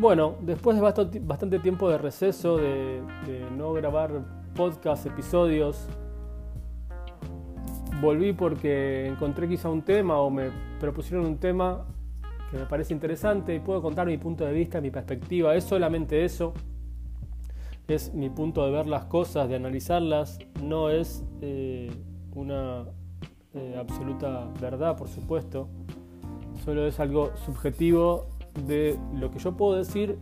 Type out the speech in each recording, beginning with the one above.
Bueno, después de bastante, tiempo de receso, de, no grabar podcast, episodios, volví porque encontré quizá un tema o me propusieron un tema que me parece interesante y puedo contar mi punto de vista, mi perspectiva. Es solamente eso. Es mi punto de ver las cosas, de analizarlas. No es eh, una eh, absoluta verdad, por supuesto. Solo es algo subjetivo de lo que yo puedo decir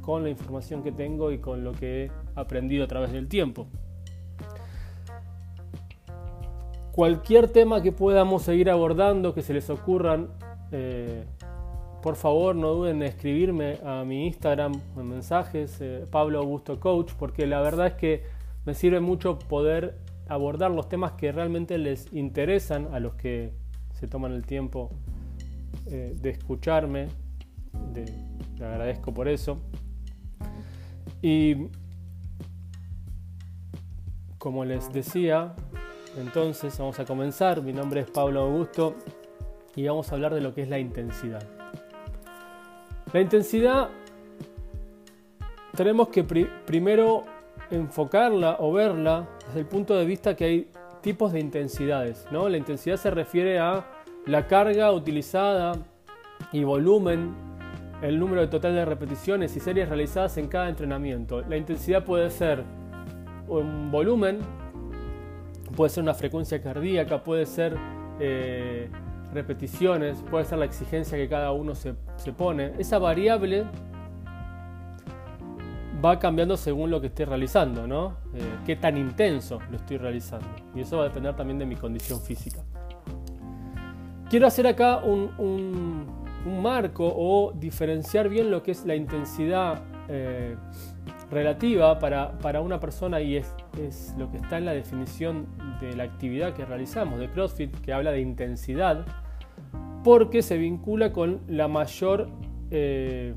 con la información que tengo y con lo que he aprendido a través del tiempo. Cualquier tema que podamos seguir abordando, que se les ocurran, eh, por favor no duden en escribirme a mi Instagram en mensajes, eh, Pablo Augusto Coach, porque la verdad es que me sirve mucho poder abordar los temas que realmente les interesan a los que se toman el tiempo eh, de escucharme le agradezco por eso. Y como les decía, entonces vamos a comenzar. Mi nombre es Pablo Augusto y vamos a hablar de lo que es la intensidad. La intensidad tenemos que primero enfocarla o verla desde el punto de vista que hay tipos de intensidades. ¿no? La intensidad se refiere a la carga utilizada y volumen el número total de repeticiones y series realizadas en cada entrenamiento. La intensidad puede ser un volumen, puede ser una frecuencia cardíaca, puede ser eh, repeticiones, puede ser la exigencia que cada uno se, pone. Esa variable va cambiando según lo que esté realizando, ¿no? Eh, qué tan intenso lo estoy realizando. Y eso va a depender también de mi condición física. Quiero hacer acá un marco o diferenciar bien lo que es la intensidad eh, relativa para, una persona y es, es, lo que está en la definición de la actividad que realizamos de CrossFit, que habla de intensidad, porque se vincula con la mayor, eh,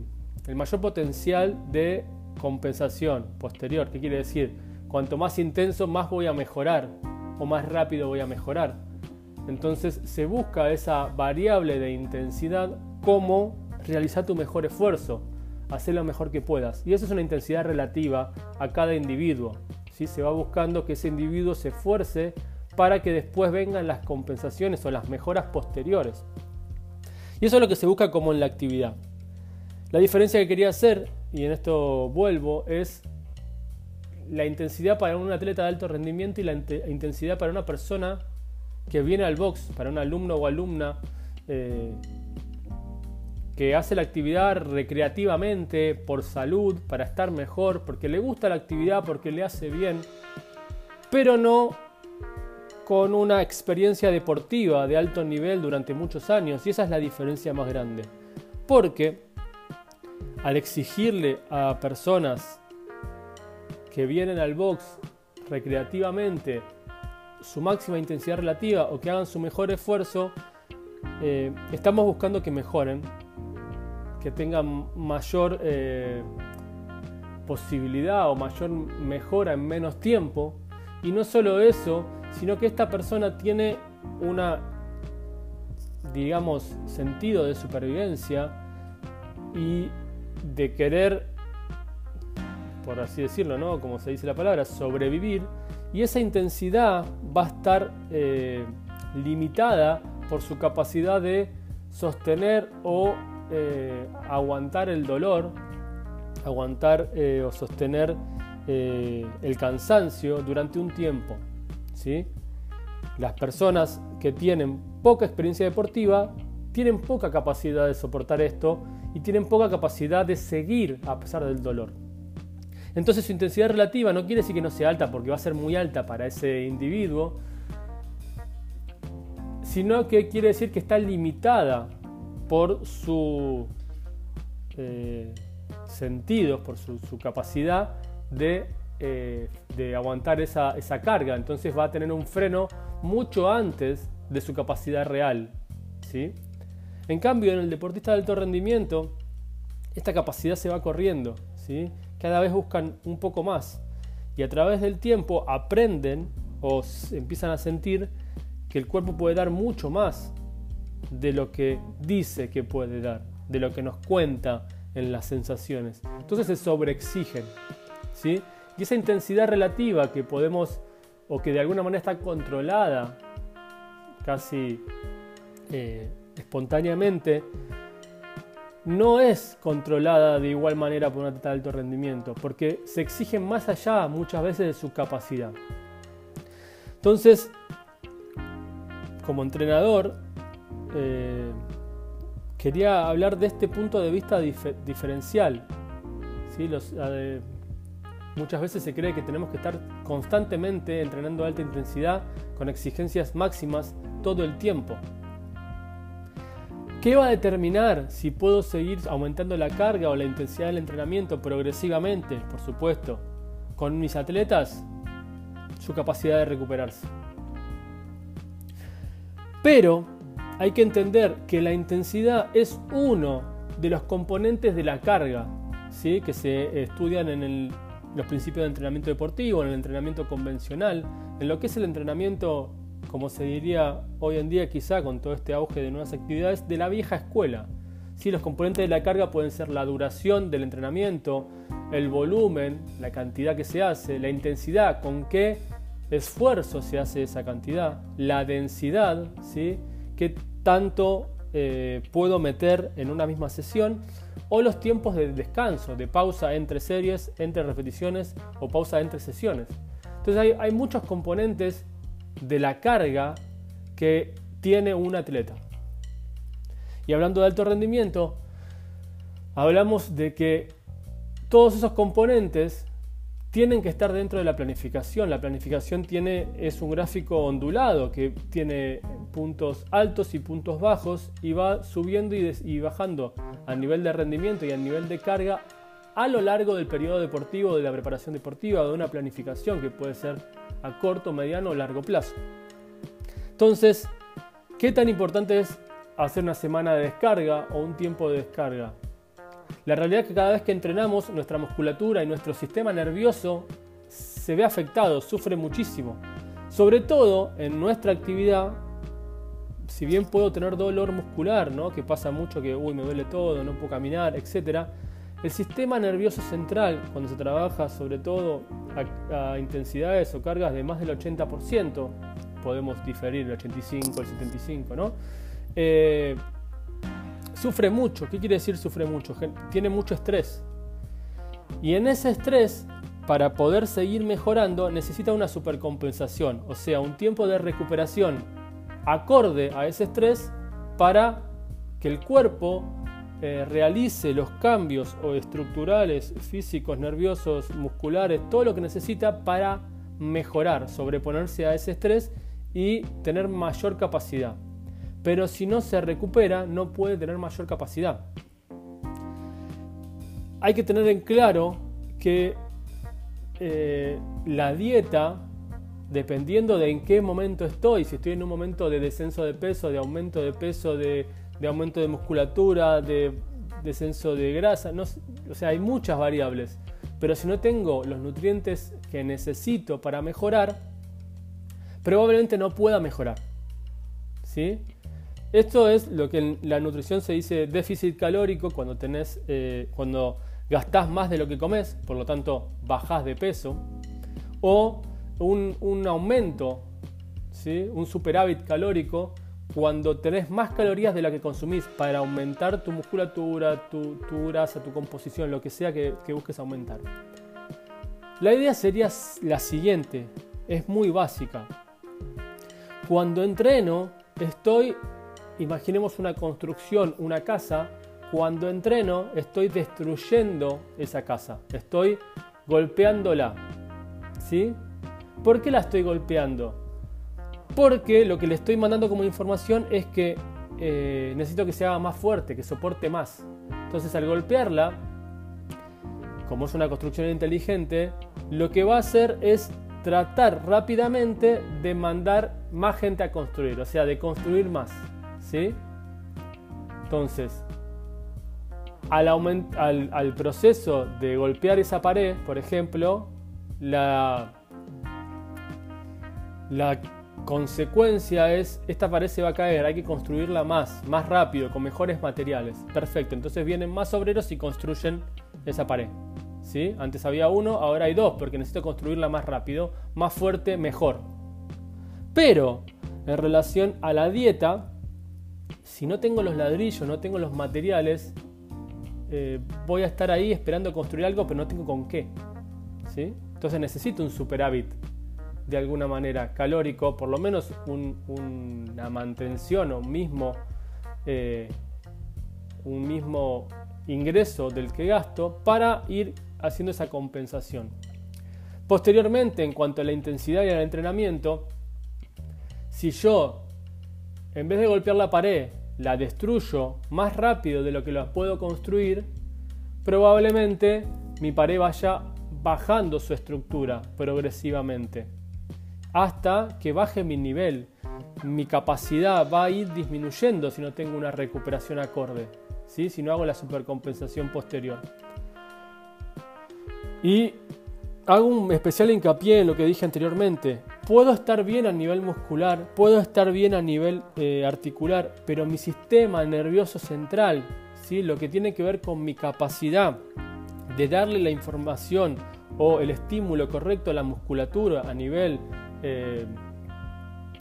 el mayor potencial de compensación posterior. ¿Qué quiere decir? Cuanto más intenso, más voy a mejorar o más rápido voy a mejorar. Entonces se busca esa variable de intensidad cómo realizar tu mejor esfuerzo, hacer lo mejor que puedas. Y eso es una intensidad relativa a cada individuo. ¿sí? Se va buscando que ese individuo se esfuerce para que después vengan las compensaciones o las mejoras posteriores. Y eso es lo que se busca como en la actividad. La diferencia que quería hacer, y en esto vuelvo, es la intensidad para un atleta de alto rendimiento y la intensidad para una persona que viene al box, para un alumno o alumna eh, que hace la actividad recreativamente, por salud, para estar mejor, porque le gusta la actividad, porque le hace bien, pero no con una experiencia deportiva de alto nivel durante muchos años. Y esa es la diferencia más grande. Porque al exigirle a personas que vienen al box recreativamente su máxima intensidad relativa o que hagan su mejor esfuerzo, eh, estamos buscando que mejoren que tengan mayor eh, posibilidad o mayor mejora en menos tiempo. Y no solo eso, sino que esta persona tiene una, digamos, sentido de supervivencia y de querer, por así decirlo, ¿no? Como se dice la palabra, sobrevivir. Y esa intensidad va a estar eh, limitada por su capacidad de sostener o eh, aguantar el dolor, aguantar eh, o sostener eh, el cansancio durante un tiempo. ¿sí? Las personas que tienen poca experiencia deportiva tienen poca capacidad de soportar esto y tienen poca capacidad de seguir a pesar del dolor. Entonces su intensidad relativa no quiere decir que no sea alta porque va a ser muy alta para ese individuo, sino que quiere decir que está limitada por su eh, sentidos, por su, capacidad eh, de, aguantar esa, esa, carga. Entonces va a tener un freno mucho antes de su capacidad real. ¿sí? En cambio, en el deportista de alto rendimiento, esta capacidad se va corriendo. ¿sí? Cada vez buscan un poco más. Y a través del tiempo aprenden o empiezan a sentir que el cuerpo puede dar mucho más de lo que dice que puede dar, de lo que nos cuenta en las sensaciones. Entonces se sobreexigen. ¿sí? Y esa intensidad relativa que podemos, o que de alguna manera está controlada casi eh, espontáneamente, no es controlada de igual manera por un atleta de alto rendimiento, porque se exigen más allá muchas veces de su capacidad. Entonces, como entrenador, eh, quería hablar de este punto de vista diferencial. muchas veces se cree que tenemos que estar constantemente entrenando a alta intensidad con exigencias máximas todo el tiempo. ¿Qué va a determinar si puedo seguir aumentando la carga o la intensidad del entrenamiento progresivamente, por supuesto, con mis atletas? Su capacidad de recuperarse. Pero hay que entender que la intensidad es uno de los componentes de la carga, ¿sí? que se estudian en los principios de entrenamiento deportivo, en el entrenamiento convencional, en lo que es el entrenamiento, como se diría hoy en día quizá con todo este auge de nuevas actividades, de la vieja escuela. ¿Sí? Los componentes de la carga pueden ser la duración del entrenamiento, el volumen, la cantidad que se hace, la intensidad, con qué esfuerzo se hace esa cantidad, la densidad, ¿sí? qué tanto eh, puedo meter en una misma sesión o los tiempos de descanso, de pausa entre series, entre repeticiones o pausa entre sesiones. Entonces hay, muchos componentes de la carga que tiene un atleta. Y hablando de alto rendimiento, hablamos de que todos esos componentes tienen que estar dentro de la planificación. La planificación tiene, es un gráfico ondulado que tiene puntos altos y puntos bajos y va subiendo y, bajando a nivel de rendimiento y a nivel de carga a lo largo del periodo deportivo, de la preparación deportiva, de una planificación que puede ser a corto, mediano o largo plazo. Entonces, ¿qué tan importante es hacer una semana de descarga o un tiempo de descarga? La realidad es que cada vez que entrenamos, nuestra musculatura y nuestro sistema nervioso se ve afectado, sufre muchísimo. Sobre todo en nuestra actividad, si bien puedo tener dolor muscular, ¿no? que pasa mucho que uy, me duele todo, no puedo caminar, etc., el sistema nervioso central, cuando se trabaja sobre todo a, intensidades o cargas de más del 80%, podemos diferir el 85, el 75, ¿no? Eh, sufre mucho. ¿Qué quiere decir sufre mucho? Tiene mucho estrés. Y en ese estrés, para poder seguir mejorando, necesita una supercompensación, o sea, un tiempo de recuperación acorde a ese estrés para que el cuerpo eh, realice los cambios o estructurales, físicos, nerviosos, musculares, todo lo que necesita para mejorar, sobreponerse a ese estrés y tener mayor capacidad pero si no se recupera no puede tener mayor capacidad. Hay que tener en claro que eh, la dieta, dependiendo de en qué momento estoy, si estoy en un momento de descenso de peso, de aumento de peso, de, aumento de musculatura, de descenso de grasa, o sea, hay muchas variables. Pero si no tengo los nutrientes que necesito para mejorar, probablemente no pueda mejorar. ¿Sí? Esto es lo que en la nutrición se dice déficit calórico cuando tenés, eh, cuando gastás más de lo que comes, por lo tanto bajás de peso, o un, aumento, ¿sí? un superávit calórico cuando tenés más calorías de la que consumís para aumentar tu musculatura, tu, grasa, tu composición, lo que sea que, que busques aumentar. La idea sería la siguiente, es muy básica. Cuando entreno, estoy imaginemos una construcción, una casa, cuando entreno estoy destruyendo esa casa, estoy golpeándola. ¿Sí? ¿Por qué la estoy golpeando? Porque lo que le estoy mandando como información es que eh, necesito que se haga más fuerte, que soporte más. Entonces al golpearla, como es una construcción inteligente, lo que va a hacer es tratar rápidamente de mandar más gente a construir, o sea, de construir más. ¿Sí? Entonces, al, proceso de golpear esa pared, por ejemplo, la, la consecuencia es, esta pared se va a caer, hay que construirla más, más rápido, con mejores materiales. Perfecto, entonces vienen más obreros y construyen esa pared. ¿Sí? Antes había uno, ahora hay dos, porque necesito construirla más rápido, más fuerte, mejor. Pero, en relación a la dieta, si no tengo los ladrillos, no tengo los materiales, eh, voy a estar ahí esperando construir algo, pero no tengo con qué. ¿Sí? Entonces necesito un superávit de alguna manera calórico, por lo menos una mantención o un mismo, eh, un mismo ingreso del que gasto para ir haciendo esa compensación. Posteriormente, en cuanto a la intensidad y al entrenamiento, si yo, en vez de golpear la pared, la destruyo más rápido de lo que la puedo construir, probablemente mi pared vaya bajando su estructura progresivamente hasta que baje mi nivel. Mi capacidad va a ir disminuyendo si no tengo una recuperación acorde, ¿sí? si no hago la supercompensación posterior. Y hago un especial hincapié en lo que dije anteriormente. Puedo estar bien a nivel muscular, puedo estar bien a nivel eh, articular, pero mi sistema nervioso central, ¿sí? lo que tiene que ver con mi capacidad de darle la información o el estímulo correcto a la musculatura a nivel eh,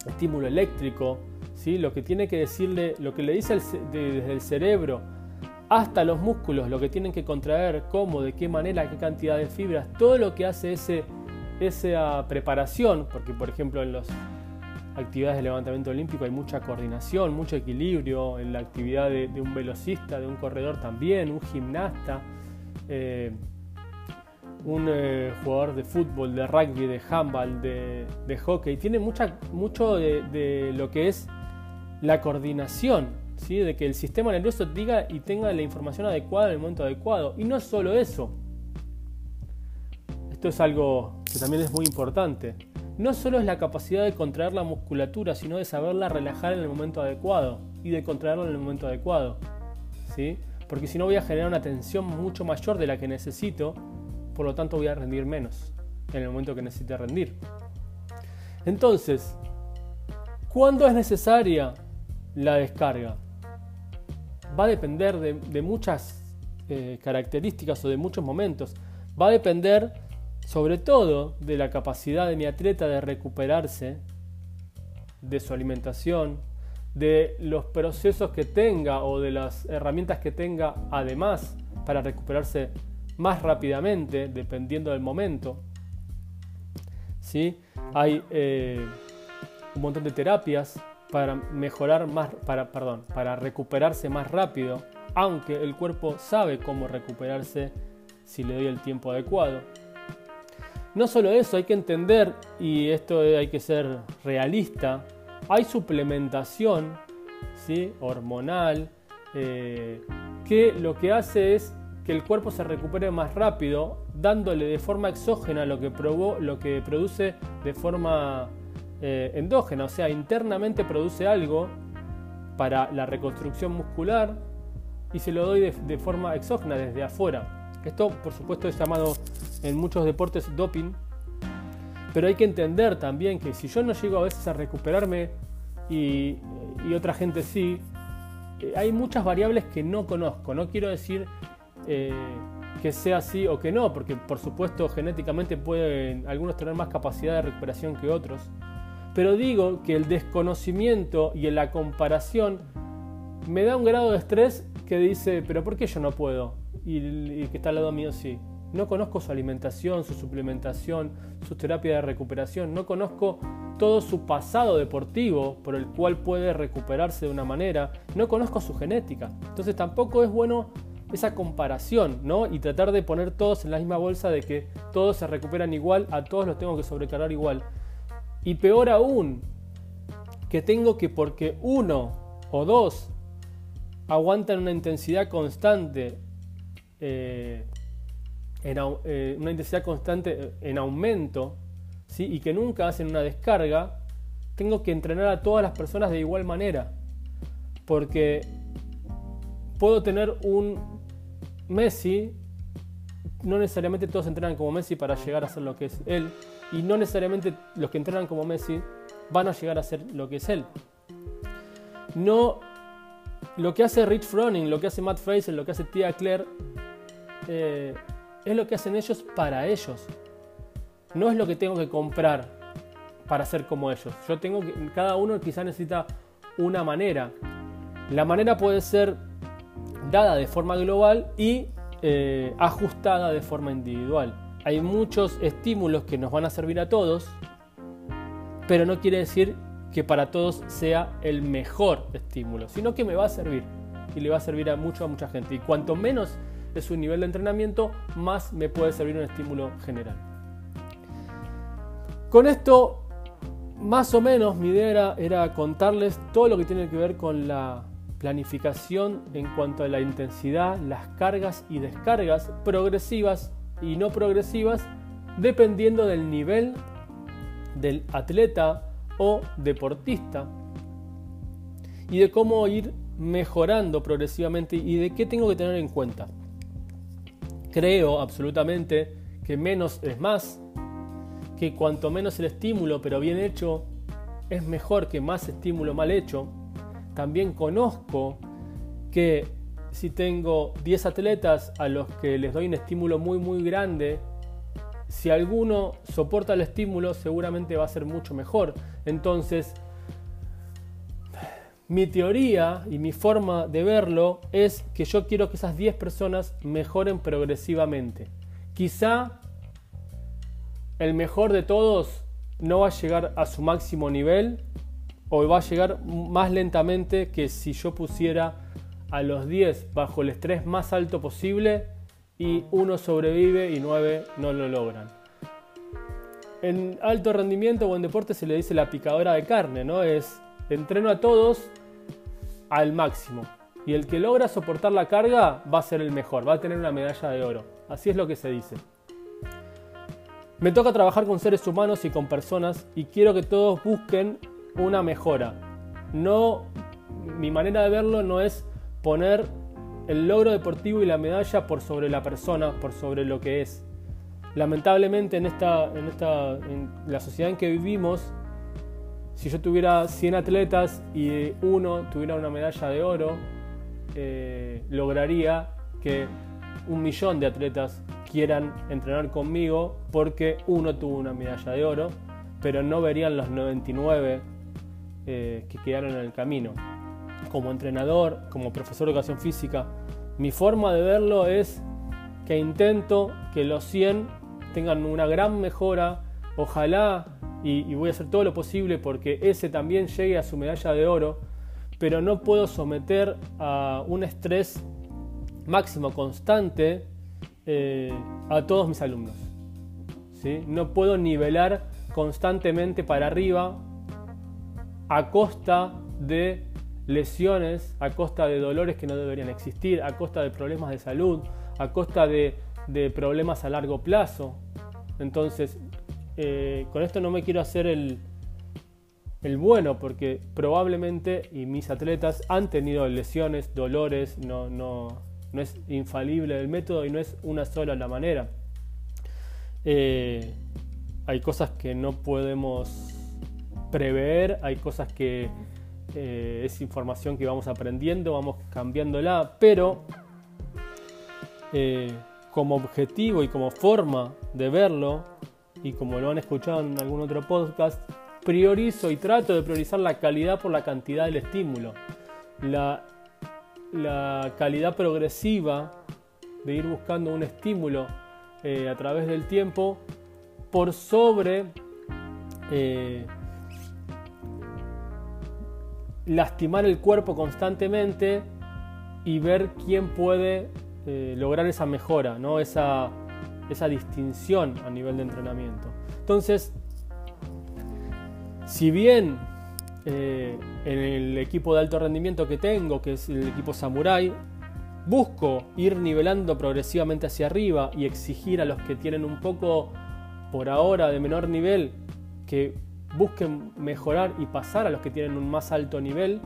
estímulo eléctrico, ¿sí? lo que tiene que decirle, lo que le dice desde el cerebro hasta los músculos, lo que tienen que contraer, cómo, de qué manera, qué cantidad de fibras, todo lo que hace esa preparación, porque por ejemplo en las actividades de levantamiento olímpico hay mucha coordinación, mucho equilibrio, en la actividad de, un velocista, de un corredor también, un gimnasta. Eh, un eh, jugador de fútbol, de rugby, de handball, de, hockey. Tiene mucha, mucho de, lo que es la coordinación, de que el sistema nervioso diga y tenga la información adecuada en el momento adecuado. Y no solo eso. Esto es algo que también es muy importante. No solo es la capacidad de contraer la musculatura, sino de saberla relajar en el momento adecuado y de contraerla en el momento adecuado. ¿sí? Porque si no voy a generar una tensión mucho mayor de la que necesito por lo tanto voy a rendir menos en el momento que necesite rendir. Entonces, ¿cuándo es necesaria la descarga? Va a depender de, muchas eh, características o de muchos momentos. Va a depender sobre todo de la capacidad de mi atleta de recuperarse, de su alimentación, de los procesos que tenga o de las herramientas que tenga además para recuperarse más rápidamente, dependiendo del momento. ¿Sí? Hay eh, un montón de terapias para mejorar más, para, perdón, para recuperarse más rápido, aunque el cuerpo sabe cómo recuperarse si le doy el tiempo adecuado. No solo eso, hay que entender, y esto hay que ser realista, hay suplementación ¿sí? hormonal eh, que lo que hace es que el cuerpo se recupere más rápido, dándole de forma exógena lo que, lo que produce de forma eh, endógena, o sea, internamente produce algo para la reconstrucción muscular y se lo doy de, forma exógena desde afuera. Esto, por supuesto, es llamado en muchos deportes doping, pero hay que entender también que si yo no llego a veces a recuperarme y, otra gente sí, eh, hay muchas variables que no conozco. No quiero decir eh, que sea así o que no, porque por supuesto genéticamente pueden algunos tener más capacidad de recuperación que otros. Pero digo que el desconocimiento y la comparación me da un grado de estrés que dice, pero ¿por qué yo no puedo? Y, que está al lado mío sí. No conozco su alimentación, su suplementación, su terapia de recuperación. No conozco todo su pasado deportivo por el cual puede recuperarse de una manera. No conozco su genética. Entonces tampoco es bueno esa comparación, ¿no? Y tratar de poner todos en la misma bolsa de que todos se recuperan igual, a todos los tengo que sobrecargar igual. Y peor aún, que tengo que porque uno o dos aguantan una intensidad constante, eh, en, eh, una intensidad constante en aumento, ¿sí? y que nunca hacen una descarga, tengo que entrenar a todas las personas de igual manera. Porque puedo tener un Messi, no necesariamente todos entrenan como Messi para llegar a ser lo que es él, y no necesariamente los que entrenan como Messi van a llegar a ser lo que es él. No lo que hace Rich Froning, lo que hace Matt Fraser, lo que hace Tia Claire, eh, es lo que hacen ellos para ellos. No es lo que tengo que comprar para ser como ellos. Yo tengo que, cada uno quizá necesita una manera. La manera puede ser dada de forma global y eh, ajustada de forma individual. Hay muchos estímulos que nos van a servir a todos, pero no quiere decir que para todos sea el mejor estímulo, sino que me va a servir y le va a servir a mucho a mucha gente. Y cuanto menos es su nivel de entrenamiento, más me puede servir un estímulo general. Con esto, más o menos, mi idea era, contarles todo lo que tiene que ver con la planificación en cuanto a la intensidad, las cargas y descargas progresivas y no progresivas, dependiendo del nivel del atleta o deportista y de cómo ir mejorando progresivamente y de qué tengo que tener en cuenta. Creo absolutamente que menos es más, que cuanto menos el estímulo pero bien hecho es mejor que más estímulo mal hecho. También conozco que si tengo 10 atletas a los que les doy un estímulo muy muy grande, si alguno soporta el estímulo, seguramente va a ser mucho mejor. Entonces, mi teoría y mi forma de verlo es que yo quiero que esas 10 personas mejoren progresivamente. Quizá el mejor de todos no va a llegar a su máximo nivel o va a llegar más lentamente que si yo pusiera a los 10 bajo el estrés más alto posible y uno sobrevive y nueve no lo logran. En alto rendimiento o en deporte se le dice la picadora de carne, ¿no? Es entreno a todos al máximo. Y el que logra soportar la carga va a ser el mejor, va a tener una medalla de oro. Así es lo que se dice. Me toca trabajar con seres humanos y con personas y quiero que todos busquen una mejora. No, mi manera de verlo no es poner el logro deportivo y la medalla por sobre la persona, por sobre lo que es. Lamentablemente en esta, en esta, en la sociedad en que vivimos, si yo tuviera 100 atletas y uno tuviera una medalla de oro, eh, lograría que un millón de atletas quieran entrenar conmigo porque uno tuvo una medalla de oro, pero no verían los 99 eh, que quedaron en el camino como entrenador, como profesor de educación física, mi forma de verlo es que intento que los 100 tengan una gran mejora, ojalá, y, voy a hacer todo lo posible porque ese también llegue a su medalla de oro, pero no puedo someter a un estrés máximo constante eh, a todos mis alumnos. ¿sí? No puedo nivelar constantemente para arriba a costa de lesiones a costa de dolores que no deberían existir, a costa de problemas de salud, a costa de, problemas a largo plazo. Entonces, eh, con esto no me quiero hacer el, el bueno, porque probablemente, y mis atletas han tenido lesiones, dolores, no, no, no es infalible el método y no es una sola la manera. Eh, hay cosas que no podemos prever, hay cosas que eh, es información que vamos aprendiendo, vamos cambiándola, pero eh, como objetivo y como forma de verlo, y como lo han escuchado en algún otro podcast, priorizo y trato de priorizar la calidad por la cantidad del estímulo. La, calidad progresiva de ir buscando un estímulo eh, a través del tiempo por sobre lastimar el cuerpo constantemente y ver quién puede eh, lograr esa mejora, ¿no? esa, esa distinción a nivel de entrenamiento. Entonces, si bien eh, en el equipo de alto rendimiento que tengo, que es el equipo Samurai, busco ir nivelando progresivamente hacia arriba y exigir a los que tienen un poco por ahora de menor nivel que busquen mejorar y pasar a los que tienen un más alto nivel.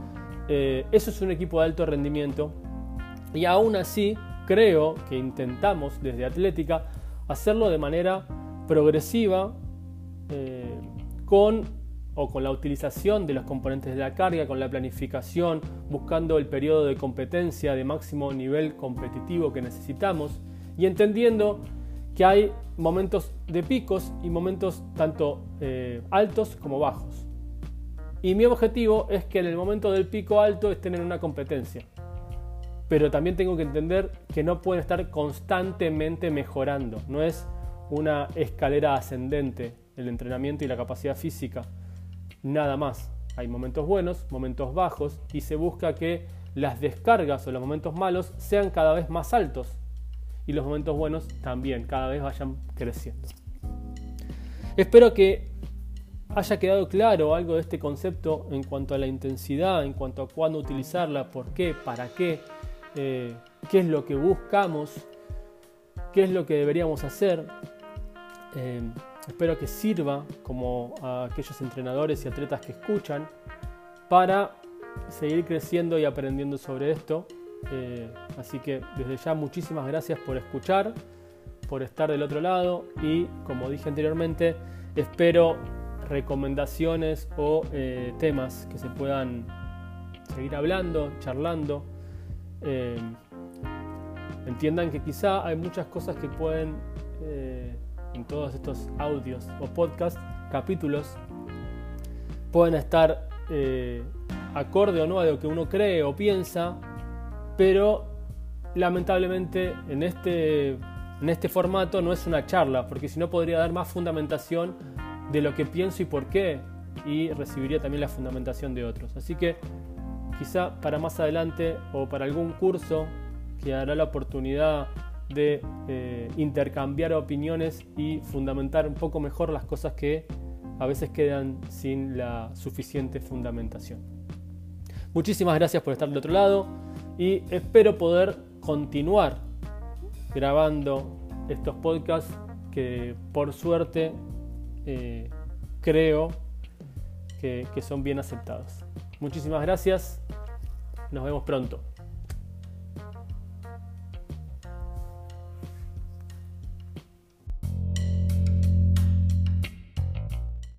Eh, eso es un equipo de alto rendimiento. Y aún así, creo que intentamos desde Atlética hacerlo de manera progresiva, eh, con o con la utilización de los componentes de la carga, con la planificación, buscando el periodo de competencia de máximo nivel competitivo que necesitamos y entendiendo que hay momentos de picos y momentos tanto eh, altos como bajos. Y mi objetivo es que en el momento del pico alto estén en una competencia. Pero también tengo que entender que no pueden estar constantemente mejorando. No es una escalera ascendente el entrenamiento y la capacidad física. Nada más. Hay momentos buenos, momentos bajos y se busca que las descargas o los momentos malos sean cada vez más altos y los momentos buenos también cada vez vayan creciendo. Espero que haya quedado claro algo de este concepto en cuanto a la intensidad, en cuanto a cuándo utilizarla, por qué, para qué, eh, qué es lo que buscamos, qué es lo que deberíamos hacer. Eh, espero que sirva como a aquellos entrenadores y atletas que escuchan para seguir creciendo y aprendiendo sobre esto eh, así que desde ya muchísimas gracias por escuchar, por estar del otro lado y como dije anteriormente, espero recomendaciones o eh, temas que se puedan seguir hablando, charlando. Eh, entiendan que quizá hay muchas cosas que pueden en todos estos audios o podcasts, capítulos, pueden estar acorde o no a lo que uno cree o piensa pero lamentablemente en este, en este formato no es una charla, porque si no podría dar más fundamentación de lo que pienso y por qué, y recibiría también la fundamentación de otros. Así que quizá para más adelante o para algún curso que dará la oportunidad de eh, intercambiar opiniones y fundamentar un poco mejor las cosas que a veces quedan sin la suficiente fundamentación. Muchísimas gracias por estar del otro lado y espero poder continuar grabando estos podcasts que por suerte eh, creo que son bien aceptados. Muchísimas gracias, nos vemos pronto.